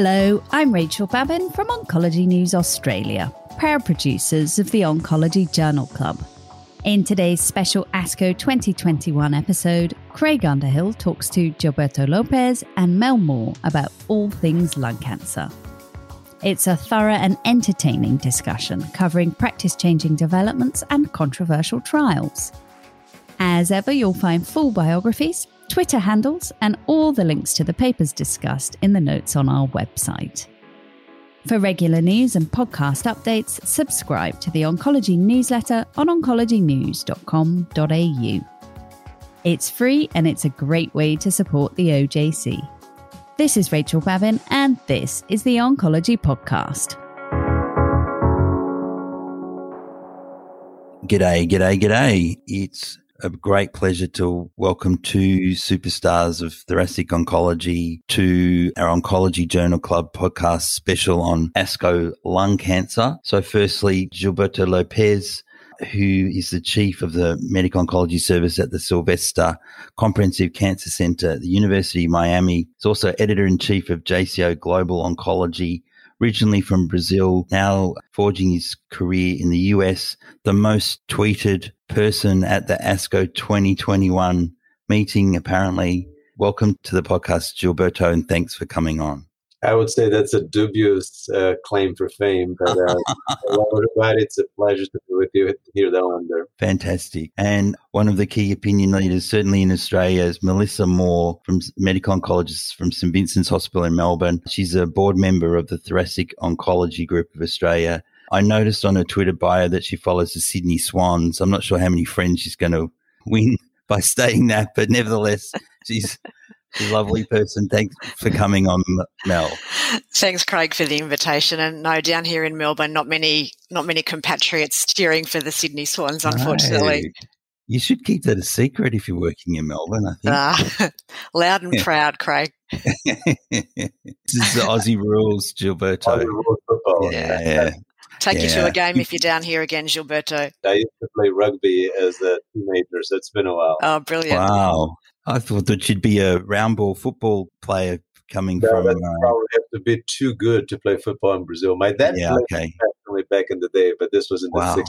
Hello, I'm Rachel Babin from Oncology News Australia, proud producers of the Oncology Journal Club. In today's special ASCO 2021 episode, Craig Underhill talks to Gilberto Lopes and Mel Moore about all things lung cancer. It's a thorough and entertaining discussion covering practice changing developments and controversial trials. As ever, you'll find full biographies, Twitter handles, and all the links to the papers discussed in the notes on our website. For regular news and podcast updates, subscribe to the Oncology newsletter on oncologynews.com.au. It's free and it's a great way to support the OJC. This is Rachel Babin, and this is the Oncology Podcast. G'day, g'day, g'day. It's a great pleasure to welcome two superstars of thoracic oncology to our Oncology Journal Club podcast special on ASCO lung cancer. So, firstly, Gilberto Lopes, who is the chief of the medical oncology service at the Sylvester Comprehensive Cancer Center at the University of Miami. He's also editor in chief of JCO Global Oncology originally from Brazil, now forging his career in the US, the most tweeted person at the ASCO 2021 meeting, apparently. Welcome to the podcast, Gilberto, and thanks for coming on. I would say that's a dubious uh, claim for fame, but uh, everybody, it's a pleasure to be with you here down under. Fantastic. And one of the key opinion leaders, certainly in Australia, is Melissa Moore, from medical oncologist from St Vincent's Hospital in Melbourne. She's a board member of the Thoracic Oncology Group of Australia. I noticed on her Twitter bio that she follows the Sydney Swans. I'm not sure how many friends she's going to win by stating that, but nevertheless, she's a lovely person. Thanks for coming on, Mel. Thanks, Craig, for the invitation. And no, down here in Melbourne, not many, not many compatriots cheering for the Sydney Swans, unfortunately. You should keep that a secret if you're working in Melbourne. I think. Uh, loud and proud, Craig. this is the Aussie rules, Gilberto. Aussie rules football. Yeah. yeah. Take yeah. you to a game if you're down here again, Gilberto. I used to play rugby as a teenager, so it's been a while. Oh, brilliant! Wow, I thought that you'd be a round ball football player coming no, from. That uh, probably have to be too good to play football in Brazil. My dad yeah, played okay. back in the day, but this was in wow. the 60s.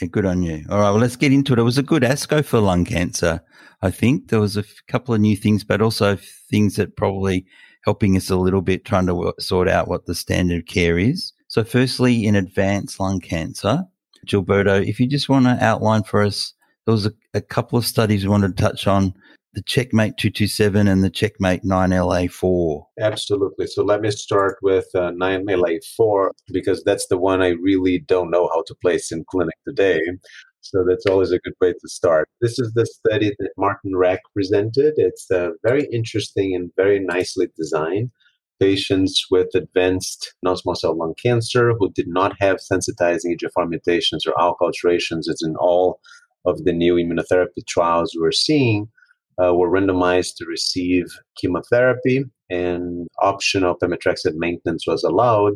Yeah, good on you. All right, well, let's get into it. It was a good ASCO for lung cancer. I think there was a f- couple of new things, but also things that probably helping us a little bit trying to sort out what the standard care is. So, firstly, in advanced lung cancer, Gilberto, if you just want to outline for us, there was a, a couple of studies we wanted to touch on the Checkmate 227 and the Checkmate 9LA4? Absolutely. So let me start with uh, 9LA4 because that's the one I really don't know how to place in clinic today. So that's always a good way to start. This is the study that Martin Reck presented. It's uh, very interesting and very nicely designed. Patients with advanced non-small cell lung cancer who did not have sensitizing EGFR mutations or ALK alterations, as in all of the new immunotherapy trials we're seeing, uh, were randomized to receive chemotherapy, and optional pemetrexed maintenance was allowed.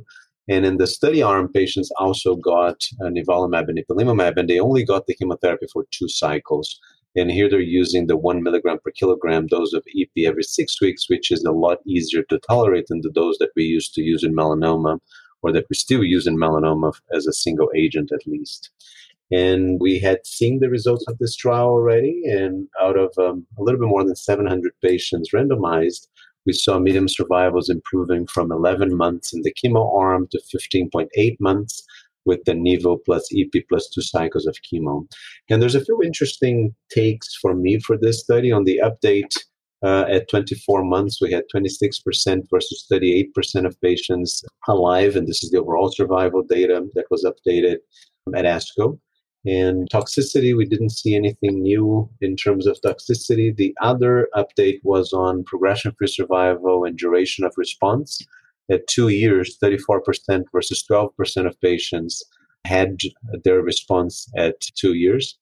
And in the study arm, patients also got uh, nivolumab and ipilimumab, and they only got the chemotherapy for two cycles. And here they're using the one milligram per kilogram dose of Ipi every six weeks, which is a lot easier to tolerate than the dose that we used to use in melanoma, or that we still use in melanoma as a single agent at least. And we had seen the results of this trial already. And out of um, a little bit more than 700 patients randomized, we saw median survivals improving from 11 months in the chemo arm to 15.8 months with the Nivo plus Ipi plus two cycles of chemo. And there's a few interesting takes for me for this study on the update. Uh, at 24 months, we had 26% versus 38% of patients alive, and this is the overall survival data that was updated at ASCO. And toxicity, we didn't see anything new in terms of toxicity. The other update was on progression free survival and duration of response. At two years, 34% versus 12% of patients had their response at two years.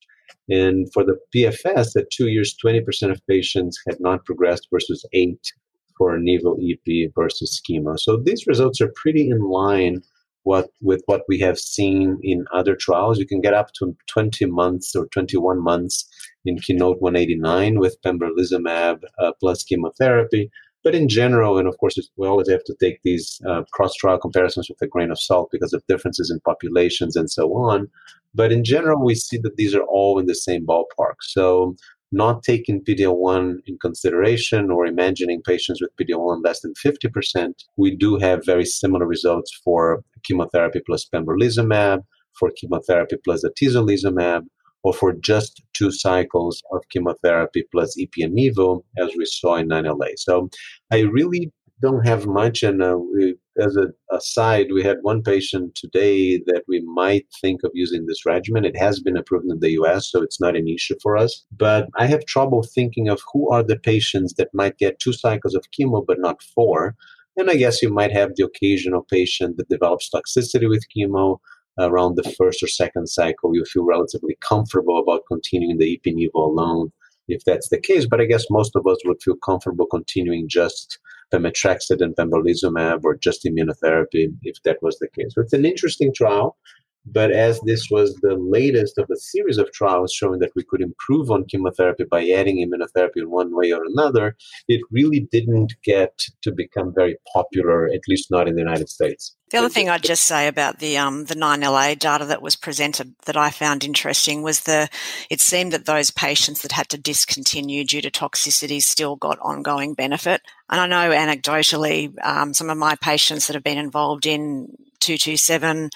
And for the PFS, at two years, 20% of patients had not progressed versus eight for Nivo Ipi versus chemo. So these results are pretty in line what with what we have seen in other trials. You can get up to 20 months or 21 months in Keynote 189 with pembrolizumab uh, plus chemotherapy. But in general, and of course, we always have to take these uh, cross trial comparisons with a grain of salt because of differences in populations and so on. But in general, we see that these are all in the same ballpark. So, not taking PD-L1 in consideration or imagining patients with PD-L1 less than 50%, we do have very similar results for chemotherapy plus pembrolizumab, for chemotherapy plus atezolizumab, or for just two cycles of chemotherapy plus Ipi and as we saw in 9LA. So I really don't have much. And uh, we, as a aside, we had one patient today that we might think of using this regimen. It has been approved in the US, so it's not an issue for us. But I have trouble thinking of who are the patients that might get two cycles of chemo but not four. And I guess you might have the occasional patient that develops toxicity with chemo around the first or second cycle, you feel relatively comfortable about continuing the ipi-nivo alone, if that's the case. But I guess most of us would feel comfortable continuing just pemetrexed and pembrolizumab or just immunotherapy if that was the case. So it's an interesting trial. But as this was the latest of a series of trials showing that we could improve on chemotherapy by adding immunotherapy in one way or another, it really didn't get to become very popular, at least not in the United States. The other thing I'd just say about the um, the 9LA data that was presented that I found interesting was the it seemed that those patients that had to discontinue due to toxicity still got ongoing benefit. And I know anecdotally, um, some of my patients that have been involved in 227,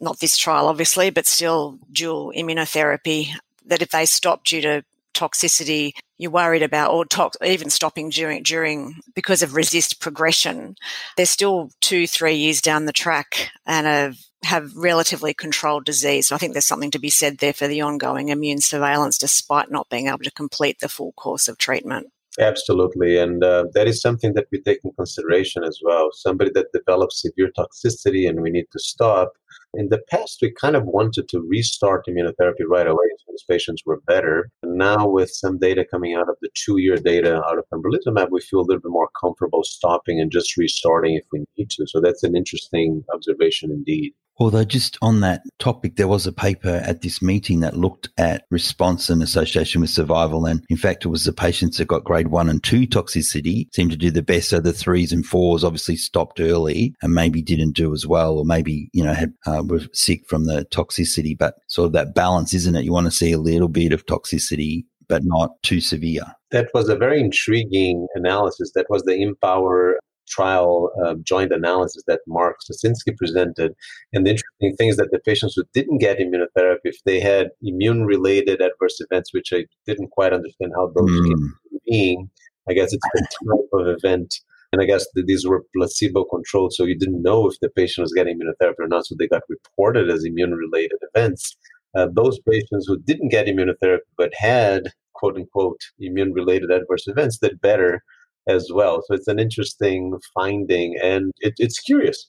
not this trial obviously, but still dual immunotherapy, that if they stop due to toxicity you're worried about or even stopping during during because of resist progression they're still two three years down the track and have have relatively controlled disease. So i think there's something to be said there for the ongoing immune surveillance despite not being able to complete the full course of treatment Absolutely. And uh, that is something that we take in consideration as well. Somebody that develops severe toxicity and we need to stop. In the past, we kind of wanted to restart immunotherapy right away these patients were better. Now, with some data coming out of the two year data out of pembrolizumab, we feel a little bit more comfortable stopping and just restarting if we need to. So that's an interesting observation indeed. Although, just on that topic, there was a paper at this meeting that looked at response and association with survival. And in fact, it was the patients that got grade one and two toxicity seemed to do the best. So the threes and fours obviously stopped early and maybe didn't do as well, or maybe, you know, had, uh, were sick from the toxicity. But sort of that balance, isn't it? You want to see a little bit of toxicity, but not too severe. That was a very intriguing analysis. That was the IMpower trial uh, joint analysis that Mark Socinski presented. And the interesting thing is that the patients who didn't get immunotherapy, if they had immune related adverse events, which I didn't quite understand how those mm. came being, I guess it's the type of event. And I guess these were placebo controlled, so you didn't know if the patient was getting immunotherapy or not, so they got reported as immune related events. Uh, those patients who didn't get immunotherapy but had quote unquote immune related adverse events did better as well. So it's an interesting finding and it, it's curious.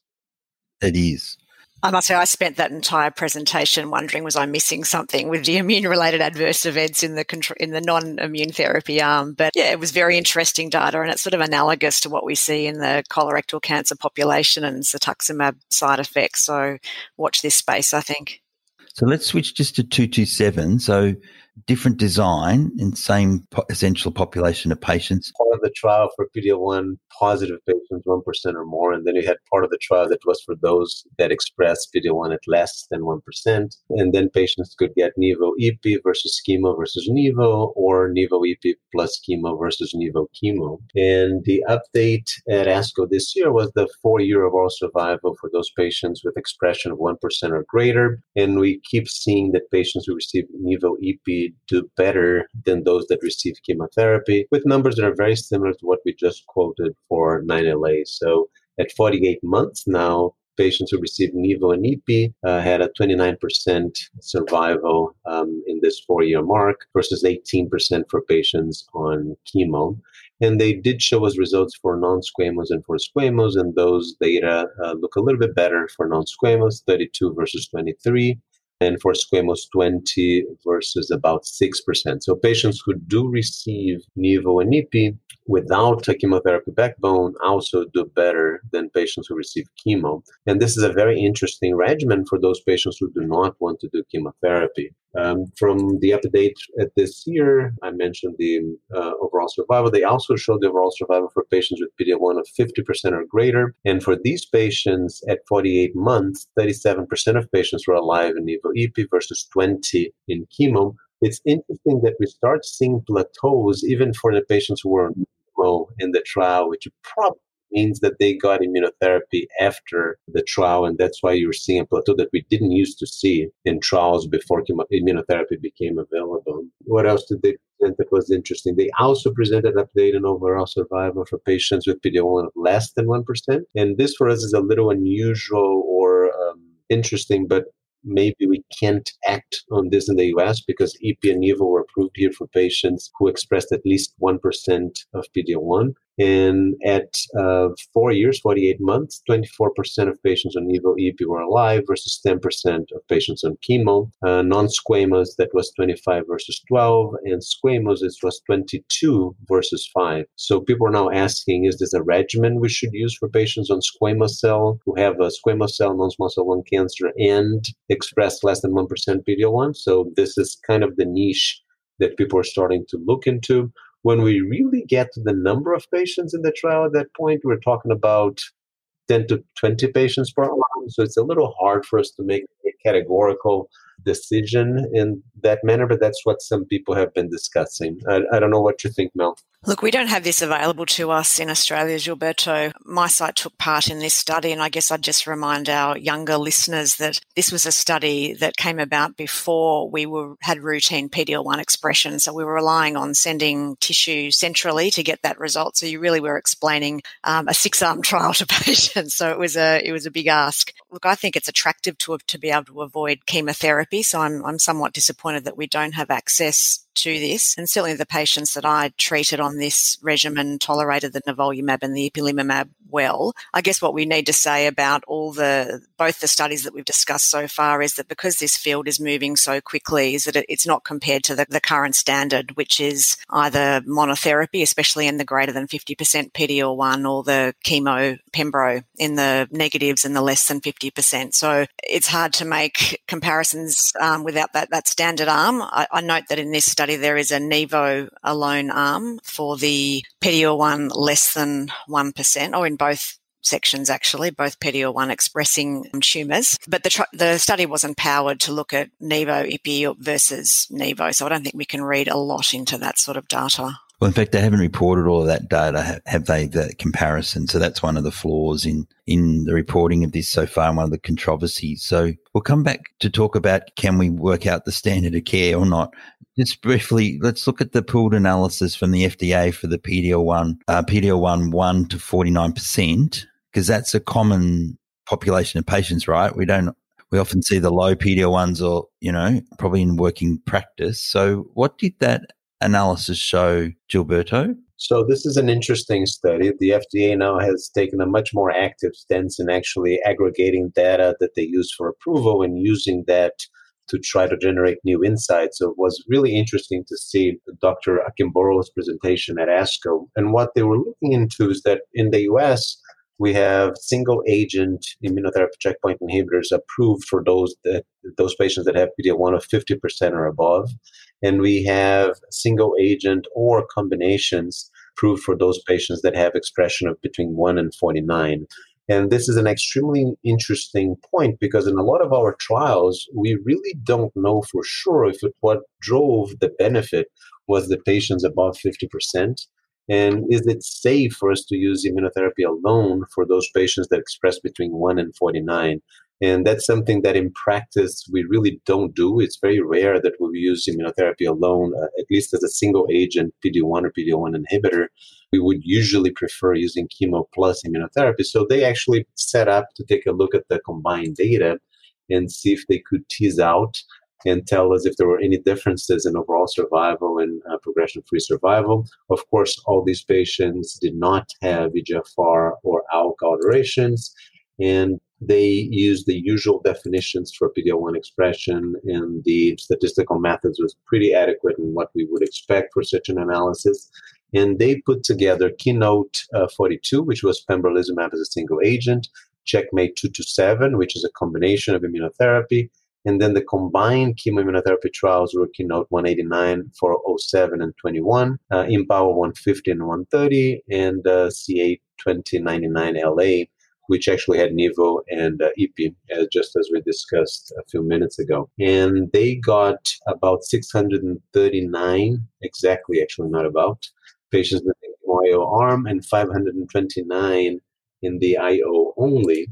It is. I must say, I spent that entire presentation wondering was I missing something with the immune-related adverse events in the in the non-immune therapy arm. But yeah, it was very interesting data, and it's sort of analogous to what we see in the colorectal cancer population and cetuximab side effects. So watch this space, I think. So let's switch just to two two seven. So different design in same po- essential population of patients? Part of the trial for PD-L1 positive patients, 1% or more. And then you had part of the trial that was for those that expressed PD-L1 at less than 1%. And then patients could get Nivo-Ipi versus chemo versus Nivo or Nivo-Ipi plus chemo versus Nivo-chemo. And the update at ASCO this year was the four-year overall survival for those patients with expression of 1% or greater. And we keep seeing that patients who receive Do better than those that receive chemotherapy, with numbers that are very similar to what we just quoted for 9LA. So at 48 months now, patients who received Nivo and Ipi uh, had a 29% survival um, in this four year mark versus 18% for patients on chemo. And they did show us results for non squamous and for squamous, and those data uh, look a little bit better for non squamous 32 versus 23 and for squamous 20 versus about 6%. So patients who do receive Nivo and Ipi without a chemotherapy backbone also do better than patients who receive chemo. And this is a very interesting regimen for those patients who do not want to do chemotherapy. Um, from the update at this year, I mentioned the uh, overall survival. They also showed the overall survival for patients with PD-L1 of 50% or greater. And for these patients at 48 months, 37% of patients were alive in nivo-ipi versus 20 in chemo. It's interesting that we start seeing plateaus even for the patients who were in the trial, which probably means that they got immunotherapy after the trial, and that's why you're seeing a plateau that we didn't used to see in trials before immunotherapy became available. What else did they present that was interesting? They also presented update on overall survival for patients with PD-L1 of less than 1%. And this for us is a little unusual or um, interesting, but maybe we can't act on this in the US because Ipi and Nivo were approved here for patients who expressed at least 1% of PD-L1. And at uh, four years, 48 months, 24% of patients on Nivo Ipi were alive versus 10% of patients on chemo. Uh, non squamous, that was 25 versus 12, and squamous, it was 22 versus 5. So people are now asking is this a regimen we should use for patients on squamous cell who have a squamous cell non small cell lung cancer and express less than 1% PD-L1? So this is kind of the niche that people are starting to look into. When we really get to the number of patients in the trial at that point, we're talking about 10 to 20 patients per arm. So it's a little hard for us to make a categorical decision in that manner, but that's what some people have been discussing. I, I don't know what you think, Mel. Look, we don't have this available to us in Australia, Gilberto. My site took part in this study, and I guess I'd just remind our younger listeners that this was a study that came about before we were had routine PDL1 expression. So we were relying on sending tissue centrally to get that result. So you really were explaining um, a six-arm trial to patients. So it was a it was a big ask. Look, I think it's attractive to to be able to avoid chemotherapy. So I'm I'm somewhat disappointed that we don't have access to this. And certainly the patients that I treated on this regimen tolerated the nivolumab and the ipilimumab well. I guess what we need to say about all the both the studies that we've discussed so far is that because this field is moving so quickly, is that it's not compared to the, the current standard, which is either monotherapy, especially in the greater than 50% PD-L1, or the chemo pembro in the negatives and the less than 50%. So it's hard to make comparisons um, without that, that standard arm. I, I note that in this study, study, there is a Nivo alone arm for the PD-L1 less than 1%, or in both sections actually, both PD-L1 expressing tumours. But the, tr- the study wasn't powered to look at Nivo IPI versus Nivo, so I don't think we can read a lot into that sort of data. Well, in fact, they haven't reported all of that data, have they? The comparison. So that's one of the flaws in in the reporting of this so far, and one of the controversies. So we'll come back to talk about can we work out the standard of care or not. Just briefly, let's look at the pooled analysis from the FDA for the PDL1, uh, PDL1 one to forty nine percent, because that's a common population of patients, right? We don't we often see the low PDL1s or, you know, probably in working practice. So what did that analysis show, Gilberto? So this is an interesting study. The FDA now has taken a much more active stance in actually aggregating data that they use for approval and using that to try to generate new insights. So it was really interesting to see Dr. Akinboro's presentation at ASCO. And what they were looking into is that in the US, we have single agent immunotherapy checkpoint inhibitors approved for those that those patients that have PD-L1 of 50% or above. And we have single agent or combinations approved for those patients that have expression of between 1 and 49. And this is an extremely interesting point because in a lot of our trials, we really don't know for sure if what drove the benefit was the patients above 50%. And is it safe for us to use immunotherapy alone for those patients that express between 1 and 49? And that's something that in practice we really don't do. It's very rare that we use immunotherapy alone, uh, at least as a single agent PD-1 or PD-L1 inhibitor. We would usually prefer using chemo plus immunotherapy. So they actually set up to take a look at the combined data and see if they could tease out and tell us if there were any differences in overall survival and uh, progression free survival. Of course, all these patients did not have EGFR or ALK alterations, and they used the usual definitions for PD-L1 expression, and the statistical methods was pretty adequate in what we would expect for such an analysis. And they put together Keynote uh, 42, which was pembrolizumab as a single agent, Checkmate 227, which is a combination of immunotherapy, And then the combined chemoimmunotherapy trials were Keynote 189 for 07 and 21, uh, IMpower 150 and 130, and uh, CA 2099 LA, which actually had Nivo and uh, IPI, uh, just as we discussed a few minutes ago. And they got about 639, exactly, actually, not about, patients with IO arm and 529 in the IO only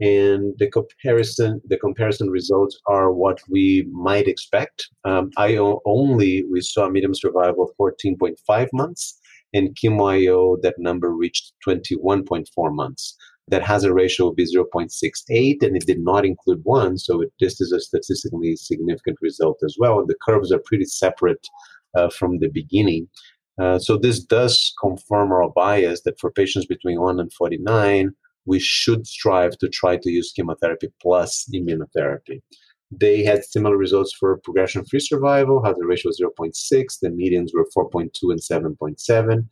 and the comparison the comparison results are what we might expect. Um, IO only we saw a median survival of 14.5 months, and chemo IO that number reached 21.4 months. That hazard ratio will be 0.68, and it did not include one, so it, this is a statistically significant result as well. The curves are pretty separate uh, from the beginning. Uh, so this does confirm our bias that for patients between 1 and 49, we should strive to try to use chemotherapy plus immunotherapy. They had similar results for progression free survival, hazard ratio 0.6. The medians were 4.2 and 7.7.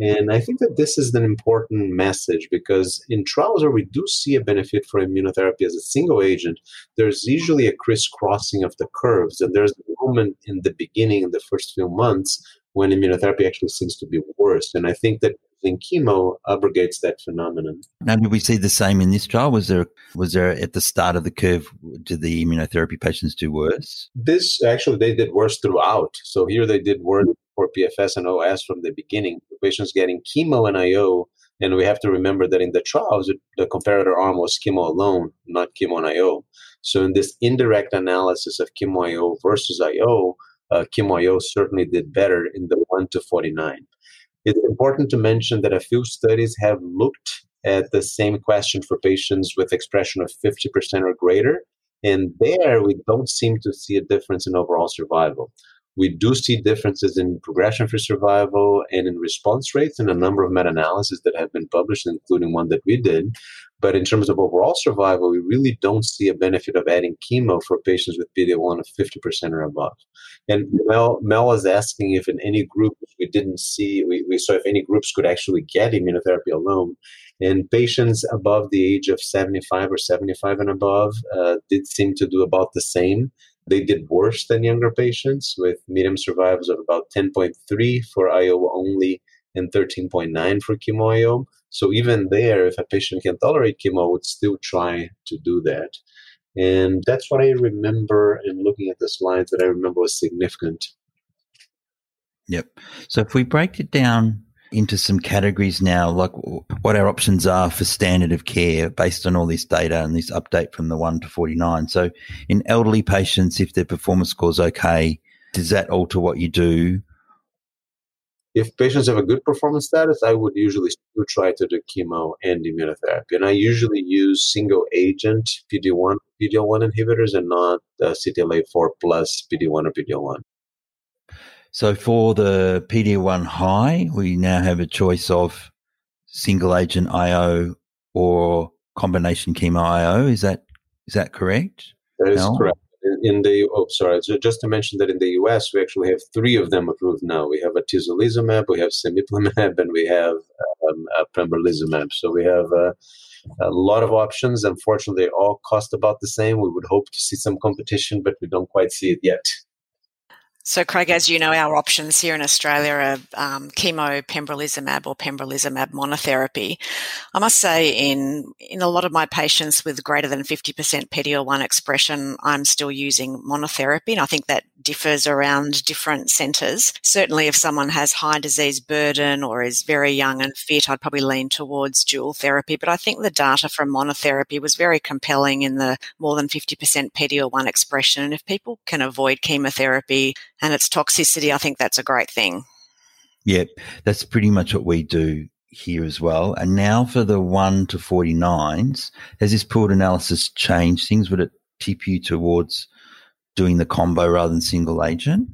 And I think that this is an important message because in trials where we do see a benefit for immunotherapy as a single agent, there's usually a crisscrossing of the curves. And there's a moment in the beginning, in the first few months, when immunotherapy actually seems to be worse. And I think that using chemo abrogates that phenomenon. Now, did we see the same in this trial? Was there was there at the start of the curve? Did the immunotherapy patients do worse? This actually they did worse throughout. So here they did worse for PFS and OS from the beginning. The patients getting chemo and IO. And we have to remember that in the trials, the comparator arm was chemo alone, not chemo and IO. So in this indirect analysis of chemo IO versus IO, uh, certainly did better in the 1 to 49. It's important to mention that a few studies have looked at the same question for patients with expression of 50% or greater. And there we don't seem to see a difference in overall survival. We do see differences in progression free survival and in response rates in a number of meta analyses that have been published, including one that we did. But in terms of overall survival, we really don't see a benefit of adding chemo for patients with PD-L1 of 50% or above. And Mel, Mel was asking if in any group we didn't see, we, we saw if any groups could actually get immunotherapy alone. And patients above the age of 75 or 75 and above uh, did seem to do about the same. They did worse than younger patients with median survivals of about 10.3 for IO only and 13.9 for chemo IO. So even there, if a patient can tolerate chemo, I would still try to do that. And that's what I remember in looking at the slides that I remember was significant. Yep. So if we break it down into some categories now, like what our options are for standard of care based on all this data and this update from the 1 to 49. So in elderly patients, if their performance score is okay, does that alter what you do? If patients have a good performance status, I would usually still try to do chemo and immunotherapy. And I usually use single agent PD-1, PD-L1 inhibitors and not uh, CTLA-4 plus PD-1 or PD-L1. So for the PD-1 high, we now have a choice of single agent IO or combination chemo IO. Is that is that correct? That is no? correct. In the oh, sorry, just to mention that in the U.S. we actually have three of them approved now. We have atezolizumab, we have cemiplimab, and we have um, pembrolizumab. So we have uh, a lot of options. Unfortunately, they all cost about the same. We would hope to see some competition, but we don't quite see it yet. So, Craig, as you know, our options here in Australia are um, chemo, pembrolizumab, or pembrolizumab monotherapy. I must say, in in a lot of my patients with greater than fifty percent PD-L1 expression, I'm still using monotherapy, and I think that differs around different centres. Certainly, if someone has high disease burden or is very young and fit, I'd probably lean towards dual therapy. But I think the data from monotherapy was very compelling in the more than fifty percent PD-L1 expression. And if people can avoid chemotherapy and its toxicity, I think that's a great thing. Yep, that's pretty much what we do here as well. And now for the 1 to 49s, has this pooled analysis changed things? Would it tip you towards doing the combo rather than single agent?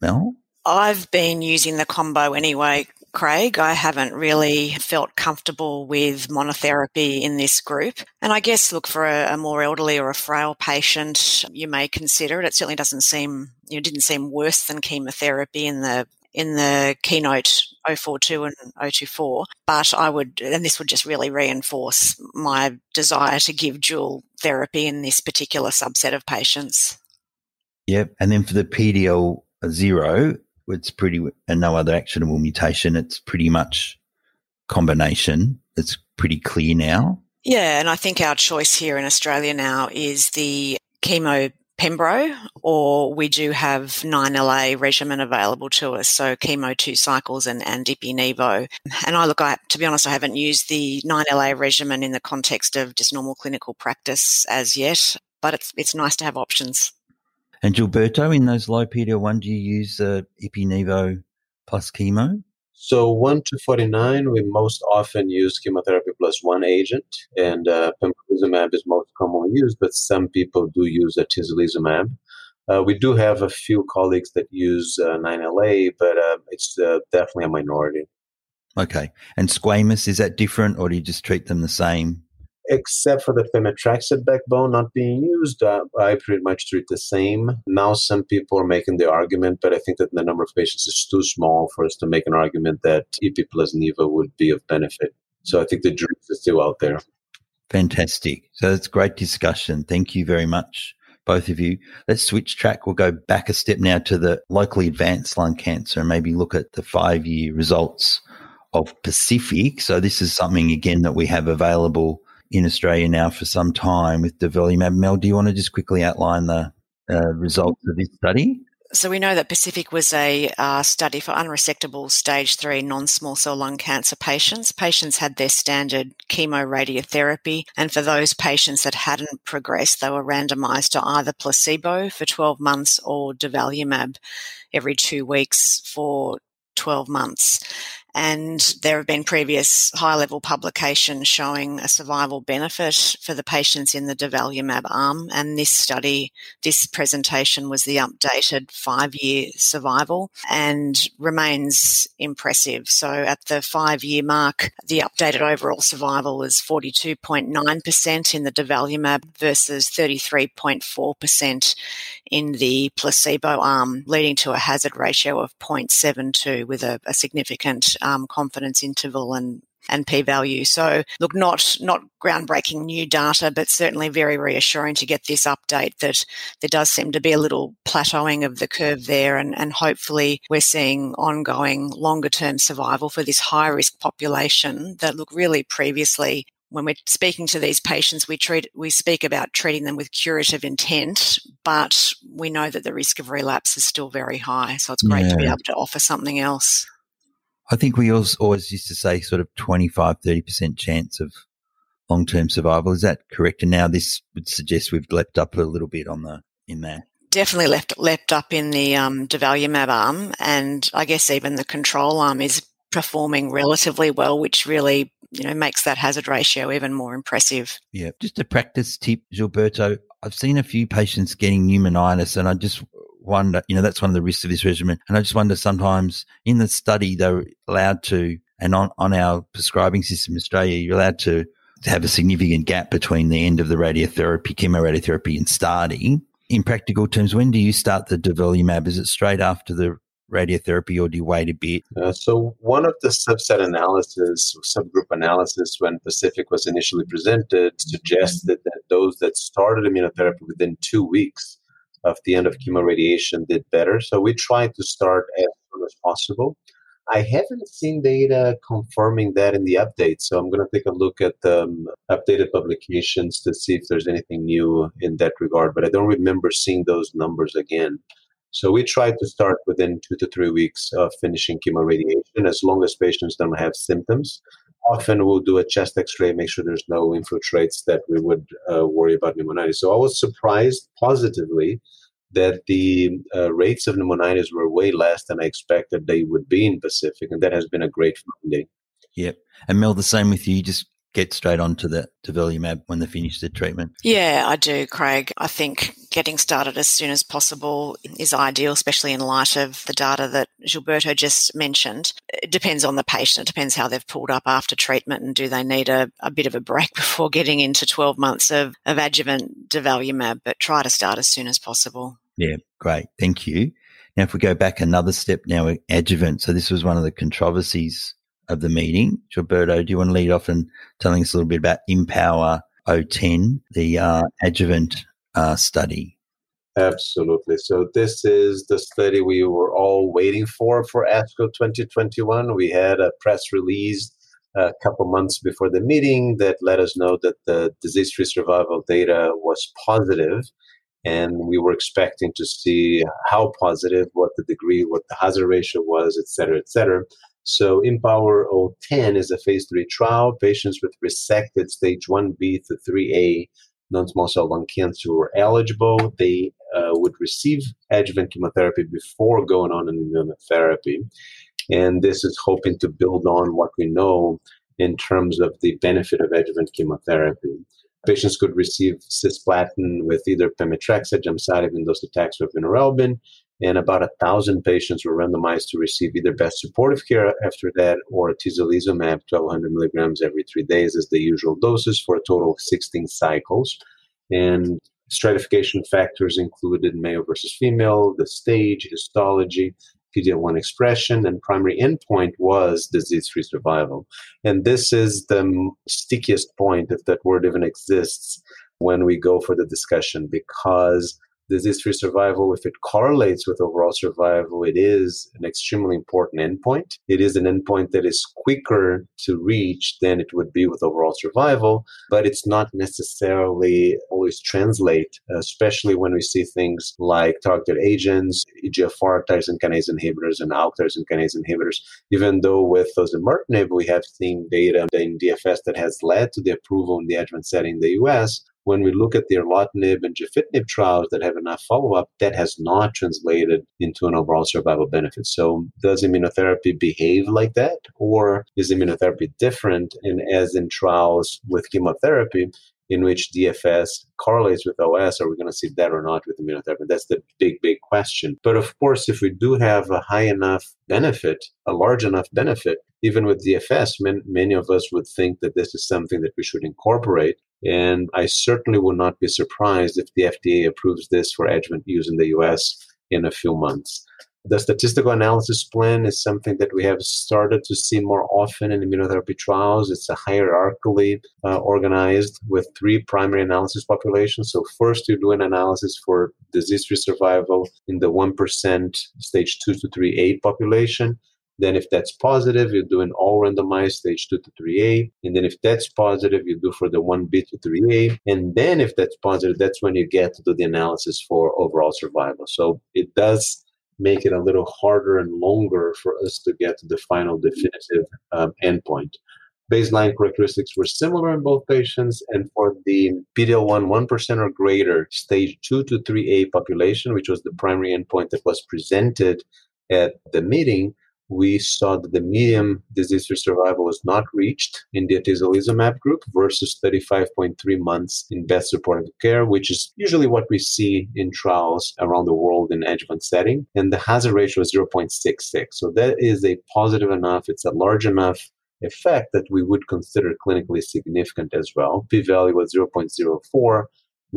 Mel? I've been using the combo anyway, Craig. I haven't really felt comfortable with monotherapy in this group. And I guess, look, for a, a, more elderly or a frail patient, you may consider it. It certainly doesn't seem, you know, didn't seem worse than chemotherapy in the in the keynote 042 and 024. But I would, and this would just really reinforce my desire to give dual therapy in this particular subset of patients. Yep. And then for the PDL zero, it's pretty, and no other actionable mutation. It's pretty much combination. It's pretty clear now. Yeah, and I think our choice here in Australia now is the chemo Pembro, or we do have 9LA regimen available to us, so chemo two cycles and, and Ipi-Nivo. And I look, I, to be honest, I haven't used the 9LA regimen in the context of just normal clinical practice as yet, but it's, it's nice to have options. And Gilberto, in those low PD-L1, do you use uh, Ipi-Nivo plus chemo? So 1 to 49, we most often use chemotherapy plus one agent, and uh, pembrolizumab is most commonly used, but some people do use atezolizumab. Uh, we do have a few colleagues that use uh, 9LA, but uh, it's uh, definitely a minority. Okay. And squamous, is that different, or do you just treat them the same? Except for the pemetrexed backbone not being used, uh, I pretty much treat the same. Now, some people are making the argument, but I think that the number of patients is too small for us to make an argument that Ipi plus Nivo would be of benefit. So I think the jury is still out there. Fantastic. So it's great discussion. Thank you very much, both of you. Let's switch track. We'll go back a step now to the locally advanced lung cancer and maybe look at the five year results of Pacific. So this is something again that we have available in Australia now for some time with durvalumab. Mel, do you want to just quickly outline the uh, results of this study? So we know that Pacific was a uh, study for unresectable stage three non-small cell lung cancer patients. Patients had their standard chemoradiotherapy, and for those patients that hadn't progressed, they were randomised to either placebo for 12 months or durvalumab every two weeks for 12 months. And there have been previous high level publications showing a survival benefit for the patients in the durvalumab arm. And this study, this presentation was the updated five year survival and remains impressive. So at the five year mark, the updated overall survival was 42.9% in the durvalumab versus 33.4% in the placebo arm, leading to a hazard ratio of 0.72 with a, a significant um, confidence interval and and p-value. So look, not not groundbreaking new data, but certainly very reassuring to get this update that there does seem to be a little plateauing of the curve there, and, and hopefully we're seeing ongoing longer term survival for this high risk population that look really previously when we're speaking to these patients, we treat we speak about treating them with curative intent, but we know that the risk of relapse is still very high. So it's great yeah. to be able to offer something else. I think we always used to say sort of 25, 30% chance of long term survival. Is that correct? And now this would suggest we've leapt up a little bit on the in that. Definitely left leapt up in the um, durvalumab arm, and I guess even the control arm is performing relatively well, which really you know makes that hazard ratio even more impressive. Yeah, just a practice tip, Gilberto. I've seen a few patients getting pneumonitis, and I just wonder, you know, that's one of the risks of this regimen. And I just wonder sometimes in the study they're allowed to, and on, on our prescribing system in Australia, you're allowed to, to have a significant gap between the end of the radiotherapy, chemoradiotherapy, and starting. In practical terms, when do you start the durvalumab? Is it straight after the radiotherapy or do you wait a bit? Uh, so one of the subset analysis, subgroup analysis when Pacific was initially presented suggested that those that started immunotherapy within two weeks of the end of chemoradiation did better. So we tried to start as soon as possible. I haven't seen data confirming that in the update, so I'm going to take a look at the um, updated publications to see if there's anything new in that regard. But I don't remember seeing those numbers again. So we try to start within two to three weeks of finishing chemoradiation, as long as patients don't have symptoms. Often we'll do a chest X-ray, make sure there's no infiltrates that we would uh, worry about pneumonitis. So I was surprised positively that the uh, rates of pneumonitis were way less than I expected they would be in Pacific, and that has been a great finding. Yep. And Mel, the same with you. Just get straight onto the durvalumab when they finish the treatment? Yeah, I do, Craig. I think getting started as soon as possible is ideal, especially in light of the data that Gilberto just mentioned. It depends on the patient. It depends how they've pulled up after treatment and do they need a, a bit of a break before getting into 12 months of, of adjuvant durvalumab, but try to start as soon as possible. Yeah, great. Thank you. Now, if we go back another step now, adjuvant. So this was one of the controversies of the meeting. Gilberto, do you want to lead off and telling us a little bit about IMpower 010, the uh, adjuvant uh, study? Absolutely. So this is the study we were all waiting for for ASCO 2021. We had a press release a couple months before the meeting that let us know that the disease-free survival data was positive, and we were expecting to see how positive, what the degree, what the hazard ratio was, et cetera, et cetera. So IMpower 010 is a phase three trial. Patients with resected stage 1B to 3A non-small cell lung cancer were eligible. They uh, would receive adjuvant chemotherapy before going on an immunotherapy. And this is hoping to build on what we know in terms of the benefit of adjuvant chemotherapy. Patients could receive cisplatin with either pemetrexed, gemcitabine, docetaxel, or vinorelbine, and about a thousand patients were randomized to receive either best supportive care after that or atezolizumab 1200 milligrams every three days as the usual doses for a total of 16 cycles and stratification factors included male versus female the stage histology PD-L1 expression, and primary endpoint was disease-free survival. And this is the stickiest point, if that word even exists, when we go for the discussion, because disease-free survival, if it correlates with overall survival, it is an extremely important endpoint. It is an endpoint that is quicker to reach than it would be with overall survival, but it's not necessarily always translate, especially when we see things like targeted agents, EGFR tyrosine kinase inhibitors, and ALK tyrosine kinase inhibitors. Even though with osimertinib we have seen data in DFS that has led to the approval in the adjuvant setting in the US, when we look at the erlotinib and gefitinib trials that have enough follow-up, that has not translated into an overall survival benefit. So does immunotherapy behave like that? Or is immunotherapy different? And as in trials with chemotherapy, in which DFS correlates with OS, are we going to see that or not with immunotherapy? That's the big, big question. But of course, if we do have a high enough benefit, a large enough benefit, even with DFS, man, many of us would think that this is something that we should incorporate. And I certainly would not be surprised if the FDA approves this for adjuvant use in the US in a few months. The statistical analysis plan is something that we have started to see more often in immunotherapy trials. It's a hierarchically uh, organized with three primary analysis populations. So, first, you do an analysis for disease free survival in the 1% stage 2 to 3A population. Then, if that's positive, you do an all randomized stage 2 to 3A. And then, if that's positive, you do for the 1B to 3A. And then, if that's positive, that's when you get to do the analysis for overall survival. So, it does make it a little harder and longer for us to get to the final definitive um, endpoint. Baseline characteristics were similar in both patients, and for the PD-L1 1% or greater stage 2 to 3A population, which was the primary endpoint that was presented at the meeting, we saw that the median disease-free survival was not reached in the atezolizumab group versus 35.3 months in best supportive care, which is usually what we see in trials around the world in adjuvant setting. And the hazard ratio is 0.66. So that is a positive enough, it's a large enough effect that we would consider clinically significant as well. P-value was 0.04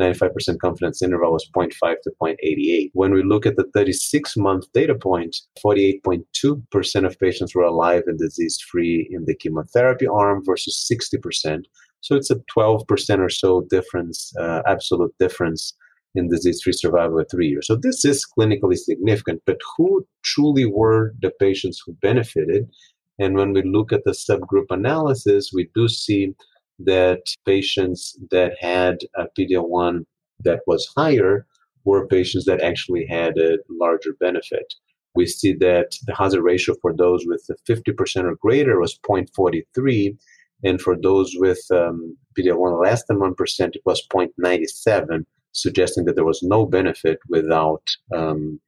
95% confidence interval was 0.5 to 0.88. When we look at the 36 month data point, 48.2% of patients were alive and disease free in the chemotherapy arm versus 60%. So it's a 12% or so difference, uh, absolute difference in disease free survival at three years. So this is clinically significant, but who truly were the patients who benefited? And when we look at the subgroup analysis, we do see that patients that had a PD-L1 that was higher were patients that actually had a larger benefit. We see that the hazard ratio for those with 50% or greater was 0.43, and for those with um, PD-L1 less than 1%, it was 0.97, suggesting that there was no benefit without um,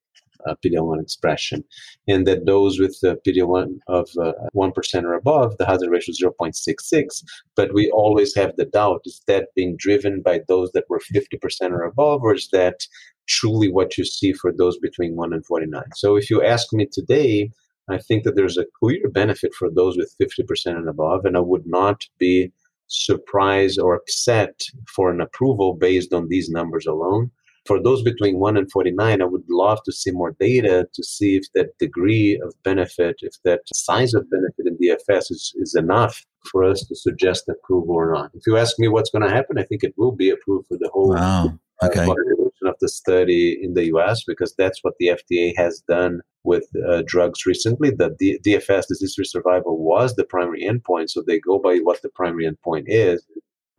uh, PD-L1 expression, and that those with the PD-L1 of uh, 1% or above, the hazard ratio is 0.66. But we always have the doubt, is that being driven by those that were 50% or above, or is that truly what you see for those between 1 and 49? So if you ask me today, I think that there's a clear benefit for those with 50% and above, and I would not be surprised or upset for an approval based on these numbers alone for those between 1 and 49, I would love to see more data to see if that degree of benefit, if that size of benefit in DFS is, is enough for us to suggest approval or not. If you ask me what's going to happen, I think it will be approved for the whole wow. okay. function of the study in the US because that's what the FDA has done with uh, drugs recently. The D- DFS, disease-free survival, was the primary endpoint, so they go by what the primary endpoint is.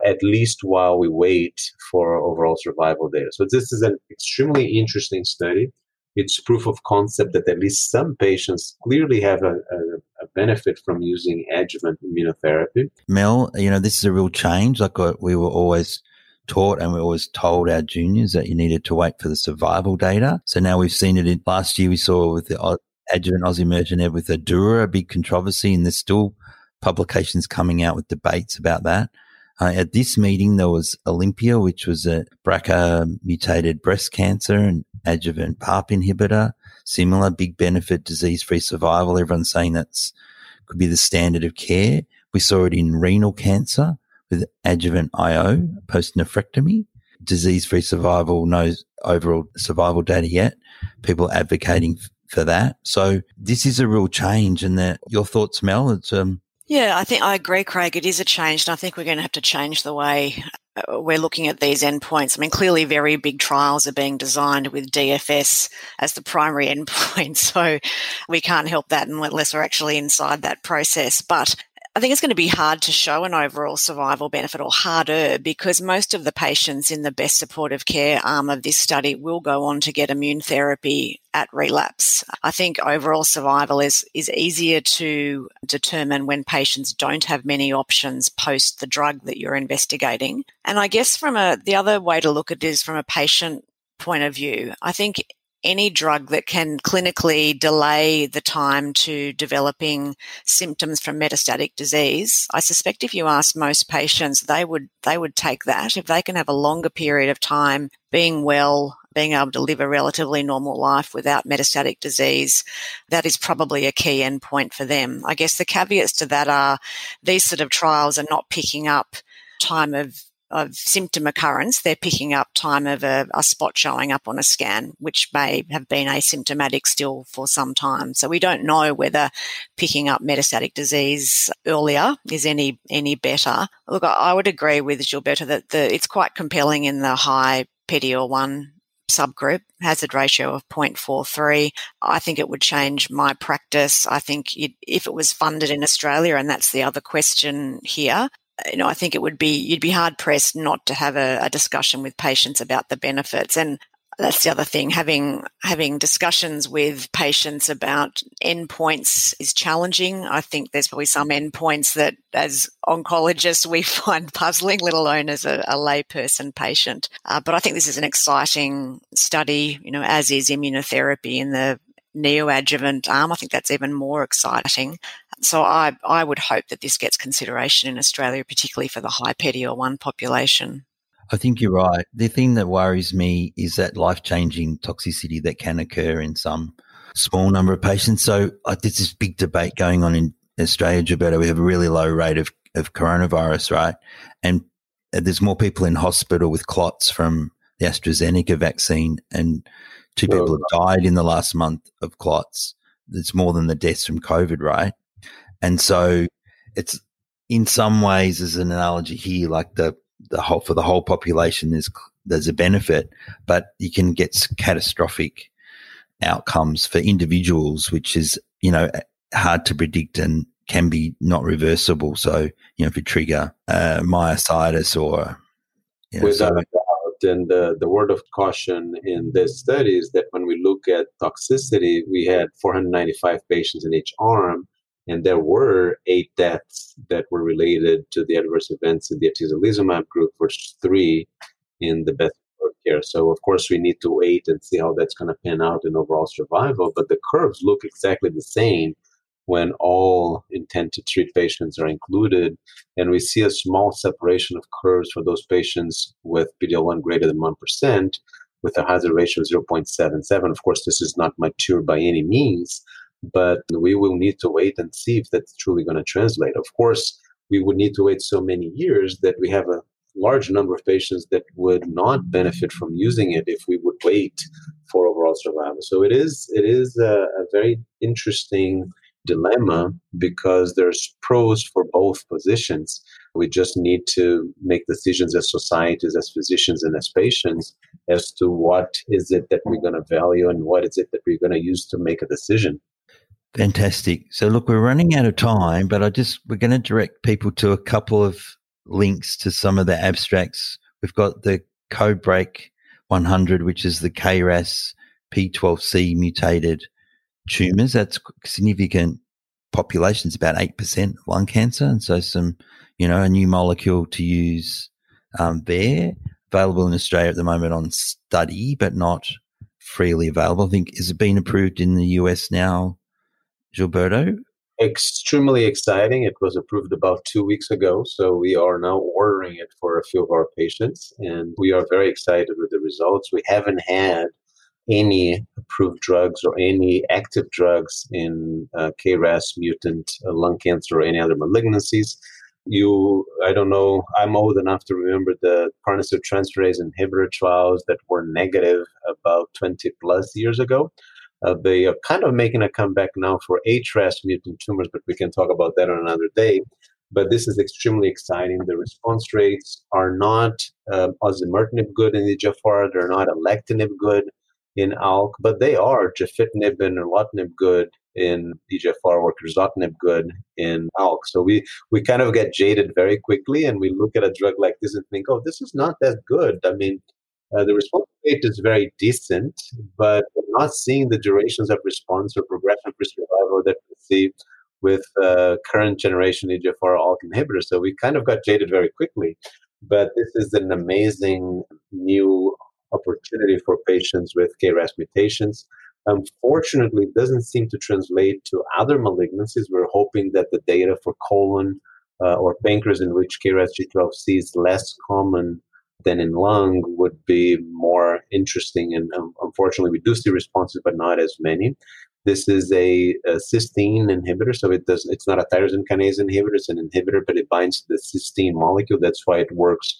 At least while we wait for overall survival data. So, this is an extremely interesting study it's proof of concept that at least some patients clearly have a, a, a, benefit from using adjuvant immunotherapy. Mel, you know, this is a real change. Like uh, we were always taught and we always told our juniors that you needed to wait for the survival data. So now we've seen it in last year, we saw with the adjuvant osimertinib with ADAURA, a big controversy, and there's still publications coming out with debates about that. Uh, at this meeting, there was Olympia, which was a BRCA mutated breast cancer and adjuvant PARP inhibitor. Similar big benefit, disease free survival. Everyone's saying that's could be the standard of care. We saw it in renal cancer with adjuvant IO post nephrectomy. Disease free survival, no overall survival data yet. People advocating for that. So this is a real change. And that your thoughts, Mel? It's um, yeah, I think I agree, Craig. It is a change, and I think we're going to have to change the way uh, we're looking at these endpoints. I mean, clearly, very big trials are being designed with DFS as the primary endpoint, so we can't help that unless we're actually inside that process. But I think it's going to be hard to show an overall survival benefit or harder because most of the patients in the best supportive care arm of this study will go on to get immune therapy at relapse. I think overall survival is, is easier to determine when patients don't have many options post the drug that you're investigating. And I guess from a, the other way to look at it is from a patient point of view. I think any drug that can clinically delay the time to developing symptoms from metastatic disease, I suspect if you ask most patients, they would they would take that. If they can have a longer period of time being well, being able to live a relatively normal life without metastatic disease, that is probably a key endpoint for them. I guess the caveats to that are these sort of trials are not picking up time of of symptom occurrence, they're picking up time of a, a, spot showing up on a scan, which may have been asymptomatic still for some time. So we don't know whether picking up metastatic disease earlier is any any better. Look, I would agree with Gilberto that the, it's quite compelling in the high PD-L1 subgroup, hazard ratio of 0.43. I think it would change my practice. I think if it was funded in Australia, and that's the other question here, you know, I think it would be, you'd be hard pressed not to have a, a discussion with patients about the benefits. And that's the other thing. Having having discussions with patients about endpoints is challenging. I think there's probably some endpoints that, as oncologists, we find puzzling, let alone as a, a layperson patient. Uh, but I think this is an exciting study. You know, as is immunotherapy in the neoadjuvant arm. I think that's even more exciting. So I, I would hope that this gets consideration in Australia, particularly for the high PD-L1 population. I think you're right. The thing that worries me is that life changing toxicity that can occur in some small number of patients. So uh, there's this big debate going on in Australia, Gilberto. We have a really low rate of, of coronavirus, right? And there's more people in hospital with clots from the AstraZeneca vaccine, and two people have died in the last month of clots. It's more than the deaths from COVID, right? And so it's in some ways as an analogy here, like the, the whole, for the whole population, there's, there's a benefit, but you can get catastrophic outcomes for individuals, which is, you know, hard to predict and can be not reversible. So, you know, if you trigger uh, myositis or, you know, so, and the, the word of caution in this study is that when we look at toxicity, we had 495 patients in each arm, and there were eight deaths that were related to the adverse events in the atezolizumab group versus three in the best care. So, of course, we need to wait and see how that's going to pan out in overall survival. But the curves look exactly the same when all intent to treat patients are included. And we see a small separation of curves for those patients with PD-L1 greater than 1% with a hazard ratio of 0.77. Of course, this is not mature by any means, but we will need to wait and see if that's truly going to translate. Of course, we would need to wait so many years that we have a large number of patients that would not benefit from using it if we would wait for overall survival. So it is it is a, a very interesting dilemma because there's pros for both positions. We just need to make decisions as societies, as physicians, and as patients as to what is it that we're going to value and what is it that we're going to use to make a decision. Fantastic. So look, we're running out of time, but I just we're going to direct people to a couple of links to some of the abstracts. We've got the CodeBreak 100, which is the KRAS G12C mutated tumors. That's significant populations, about 8% lung cancer. And so some, you know, a new molecule to use um, there, available in Australia at the moment on study, but not freely available. I think, is it been approved in the US now, Gilberto? Extremely exciting. It was approved about two weeks ago. So we are now ordering it for a few of our patients. And we are very excited with the results. We haven't had any approved drugs or any active drugs in uh, KRAS mutant uh, lung cancer or any other malignancies. You, I don't know, I'm old enough to remember the farnesyltransferase inhibitor trials that were negative about 20 plus years ago. Uh, they are kind of making a comeback now for HRAS mutant tumors, but we can talk about that on another day. But this is extremely exciting. The response rates are not uh, osimertinib good in the EGFR, they're not alectinib good in ALK, but they are gefitinib and erlotinib good in EGFR or crizotinib good in ALK. So we, we kind of get jaded very quickly and we look at a drug like this and think, oh, this is not that good. I mean, uh, the response rate is very decent, but we're not seeing the durations of response or progression-free survival that we see with uh, current generation EGFR ALK inhibitors. So we kind of got jaded very quickly. But this is an amazing new opportunity for patients with KRAS mutations. Unfortunately, it doesn't seem to translate to other malignancies. We're hoping that the data for colon uh, or pancreas, in which KRAS G12C is less common than in lung, would be more interesting. And um, unfortunately, we do see responses, but not as many. This is a, a, cysteine inhibitor, so it does. It's not a tyrosine kinase inhibitor; it's an inhibitor, but it binds to the cysteine molecule. That's why it works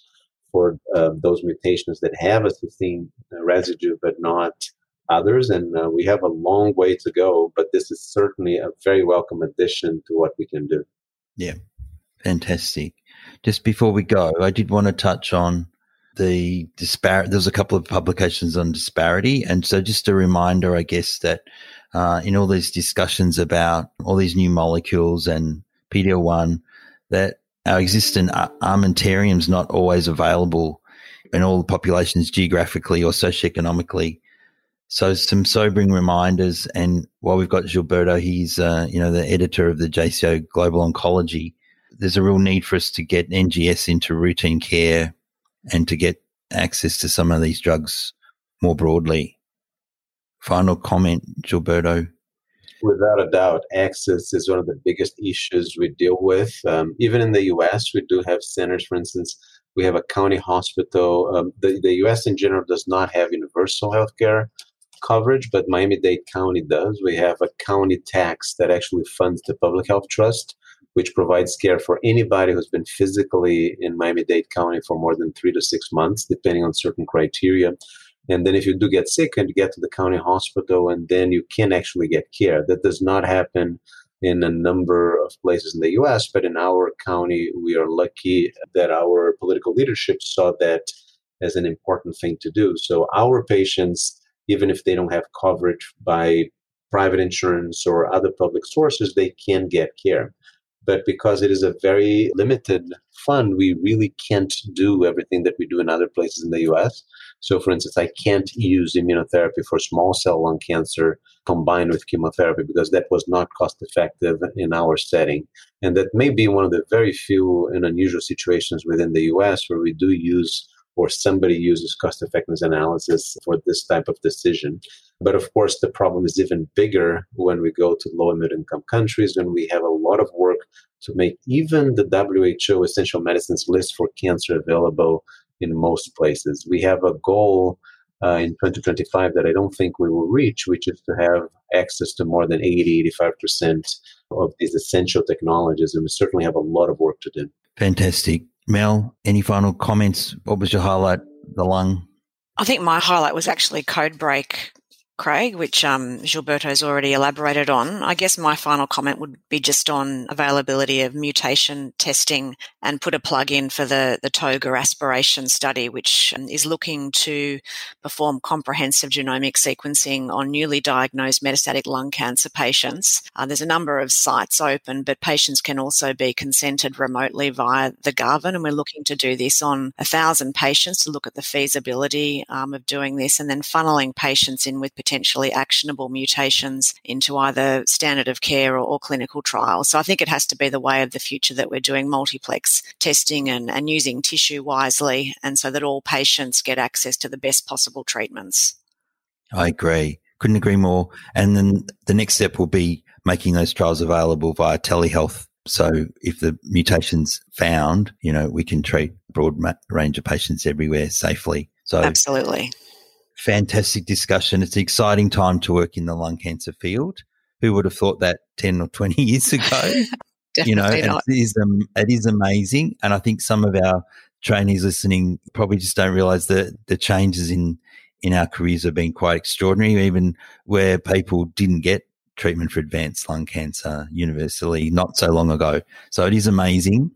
for uh, those mutations that have a cysteine residue but not others. And uh, we have a long way to go, but this is certainly a very welcome addition to what we can do. Yeah, fantastic. Just before we go, I did want to touch on the disparity. There's a couple of publications on disparity. And so, just a reminder, I guess, that uh, in all these discussions about all these new molecules and PD-L1, that our existing armamentarium is not always available in all the populations geographically or socioeconomically. So some sobering reminders. And while we've got Gilberto, he's uh, you know the editor of the JCO Global Oncology. There's a real need for us to get NGS into routine care and to get access to some of these drugs more broadly. Final comment, Gilberto. Without a doubt, access is one of the biggest issues we deal with. Um, even in the US, we do have centers, for instance, we have a county hospital. Um, the, the US in general does not have universal health care coverage, but Miami Dade County does. We have a county tax that actually funds the Public Health Trust, which provides care for anybody who's been physically in Miami Dade County for more than three to six months, depending on certain criteria. And then if you do get sick and you get to the county hospital and then you can actually get care. That does not happen in a number of places in the US, but in our county, we are lucky that our political leadership saw that as an important thing to do. So our patients, even if they don't have coverage by private insurance or other public sources, they can get care. But because it is a very limited fund, we really can't do everything that we do in other places in the US. So, for instance, I can't use immunotherapy for small cell lung cancer combined with chemotherapy because that was not cost effective in our setting. And that may be one of the very few and unusual situations within the US where we do use or somebody uses cost effectiveness analysis for this type of decision. But of course, the problem is even bigger when we go to low and middle income countries, when we have a lot of work to make even the WHO essential medicines list for cancer available in most places. We have a goal uh, in 2025 that I don't think we will reach, which is to have access to more than 80, 85% of these essential technologies. And we certainly have a lot of work to do. Fantastic. Mel, any final comments? What was your highlight? The lung? I think my highlight was actually Codebreak Craig, which um, Gilberto's already elaborated on. I guess my final comment would be just on availability of mutation testing and put a plug in for the, the TOGA aspiration study, which um, is looking to perform comprehensive genomic sequencing on newly diagnosed metastatic lung cancer patients. Uh, there's a number of sites open, but patients can also be consented remotely via the Garvan, and we're looking to do this on a thousand patients to look at the feasibility um, of doing this and then funneling patients in with potentially actionable mutations into either standard of care or, or clinical trials. So I think it has to be the way of the future that we're doing multiplex testing and, and using tissue wisely and so that all patients get access to the best possible treatments. I agree. Couldn't agree more. And then the next step will be making those trials available via telehealth. So if the mutation's found, you know, we can treat a broad range of patients everywhere safely. So absolutely. Fantastic discussion. It's an exciting time to work in the lung cancer field. Who would have thought that 10 or 20 years ago? you know, it is, um, it is amazing. And I think some of our trainees listening probably just don't realize that the changes in, in our careers have been quite extraordinary, even where people didn't get treatment for advanced lung cancer universally not so long ago. So it is amazing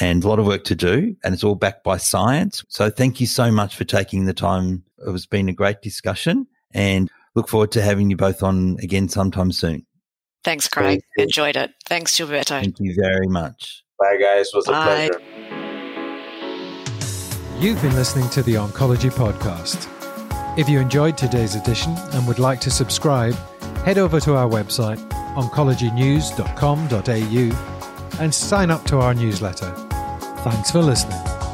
and a lot of work to do, and it's all backed by science. So thank you so much for taking the time. It has been a great discussion and look forward to having you both on again sometime soon. Thanks, Craig. Enjoyed it. Thanks, Gilberto. Thank you very much. Bye, guys. It was a pleasure. You've been listening to the Oncology Podcast. If you enjoyed today's edition and would like to subscribe, head over to our website, oncologynews.com.au, and sign up to our newsletter. Thanks for listening.